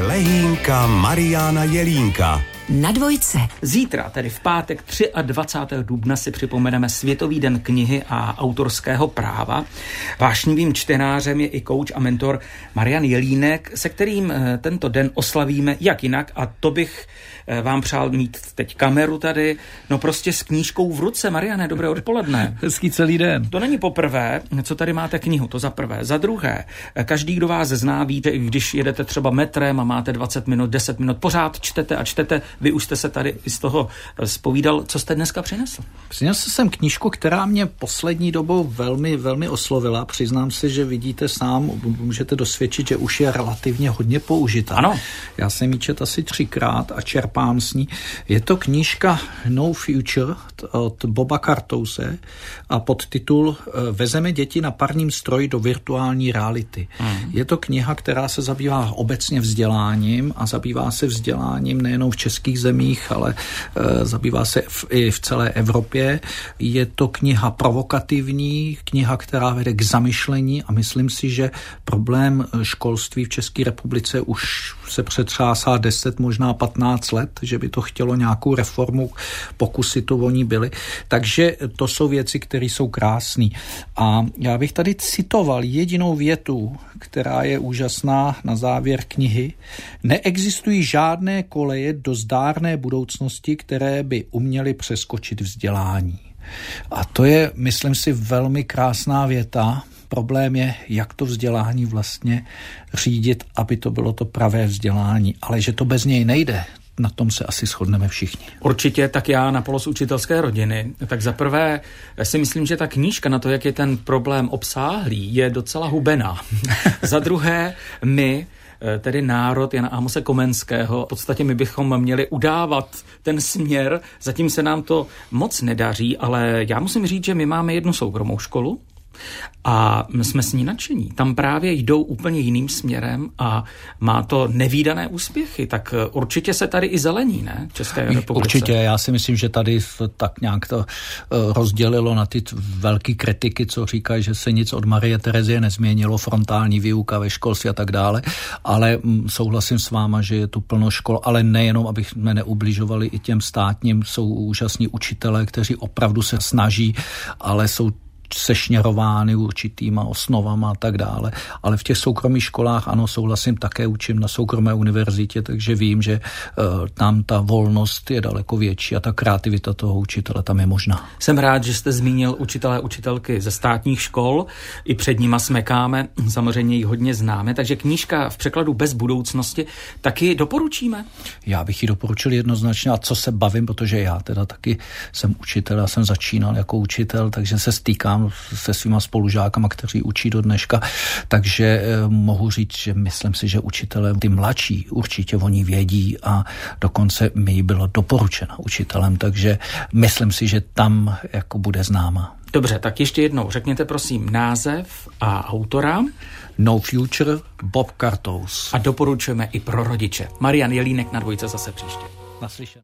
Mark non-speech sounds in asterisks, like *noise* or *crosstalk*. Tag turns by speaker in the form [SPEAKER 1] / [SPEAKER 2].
[SPEAKER 1] Lehínka Mariána Jelínka.
[SPEAKER 2] Na dvojce.
[SPEAKER 3] Zítra, tedy v pátek 23. dubna, si připomeneme Světový den knihy a autorského práva. Vášnivým čtenářem je i kouč a mentor Marian Jelínek, se kterým eh, tento den oslavíme jak jinak a to bych eh, vám přál mít teď kameru tady, no prostě s knížkou v ruce. Mariane, dobré odpoledne. *laughs*
[SPEAKER 4] Hezký celý den.
[SPEAKER 3] To není poprvé, co tady máte knihu, to za prvé. Za druhé, eh, každý, kdo vás zná, víte, když jedete třeba metrem a máte 20 minut, 10 minut, pořád čtete a čtete, vy už jste se tady z toho zpovídal. Co jste dneska přinesl?
[SPEAKER 4] Přinesl jsem knížku, která mě poslední dobou velmi, velmi oslovila. Přiznám se, že vidíte sám, můžete dosvědčit, že už je relativně hodně použitá.
[SPEAKER 3] Ano.
[SPEAKER 4] Já jsem ji čet asi třikrát a čerpám s ní. Je to knížka No Future od Boba Cartouse a podtitul eh, Vezeme děti na parním stroji do virtuální reality. Hmm. Je to kniha, která se zabývá obecně vzděláním a zabývá se vzděláním nejenom v českých zemích, ale e, zabývá se v, i v celé Evropě. Je to kniha provokativní, kniha, která vede k zamyšlení a myslím si, že problém školství v České republice už se přetřásá 10, možná 15 let, že by to chtělo nějakou reformu, pokusy to oni byly. Takže to jsou věci, které jsou krásné. A já bych tady citoval jedinou větu, která je úžasná na závěr knihy. Neexistují žádné koleje do zdárné budoucnosti, které by uměly přeskočit vzdělání. A to je, myslím si, velmi krásná věta. Problém je, jak to vzdělání vlastně řídit, aby to bylo to pravé vzdělání. Ale že to bez něj nejde, na tom se asi shodneme všichni.
[SPEAKER 3] Určitě, tak já na polos učitelské rodiny. Tak za prvé si myslím, že ta knížka na to, jak je ten problém obsáhlý, je docela hubená. *laughs* za druhé, my Eh, tedy národ Jana Amose Komenského. V podstatě my bychom měli udávat ten směr, zatím se nám to moc nedaří, ale já musím říct, že my máme jednu soukromou školu, a jsme s ní nadšení. Tam právě jdou úplně jiným směrem a má to nevýdané úspěchy. Tak eh, určitě se tady i zelení, ne? České republice.
[SPEAKER 4] Určitě, já si myslím, že tady tak nějak to eh, rozdělilo na ty velké kritiky, co říkají, že se nic od Marie Terezie nezměnilo, frontální výuka ve školství a tak dále, ale mm, souhlasím s váma, že je tu plno škol, ale nejenom, abych jsme neubližovali i těm státním, jsou úžasní učitelé, kteří opravdu se snaží, ale jsou sešněrovány určitýma osnovama a tak dále. Ale v těch soukromých školách, ano, souhlasím, také učím na soukromé univerzitě, takže vím, že uh, tam ta volnost je daleko větší a ta kreativita toho učitele tam je možná.
[SPEAKER 3] Jsem rád, že jste zmínil učitelé učitelky ze státních škol. I před nima smekáme, samozřejmě ji hodně známe, takže knížka v překladu Bez budoucnosti taky doporučíme?
[SPEAKER 4] Já bych ji doporučil jednoznačně a co se bavím, protože já teda taky jsem učitel, já jsem začínal jako učitel, takže se stýkám sám se svýma spolužákama, kteří učí do dneška, takže eh, mohu říct, že myslím si, že učitelé, ty mladší určitě oni vědí a dokonce mi bylo doporučena učitelem, takže myslím si, že tam jako bude známa.
[SPEAKER 3] Dobře, tak ještě jednou řekněte prosím název a autora.
[SPEAKER 4] No Future, Bob Cartos.
[SPEAKER 3] A doporučujeme i pro rodiče. Marian Jelínek na dvojce zase příště.
[SPEAKER 4] Naslyšen.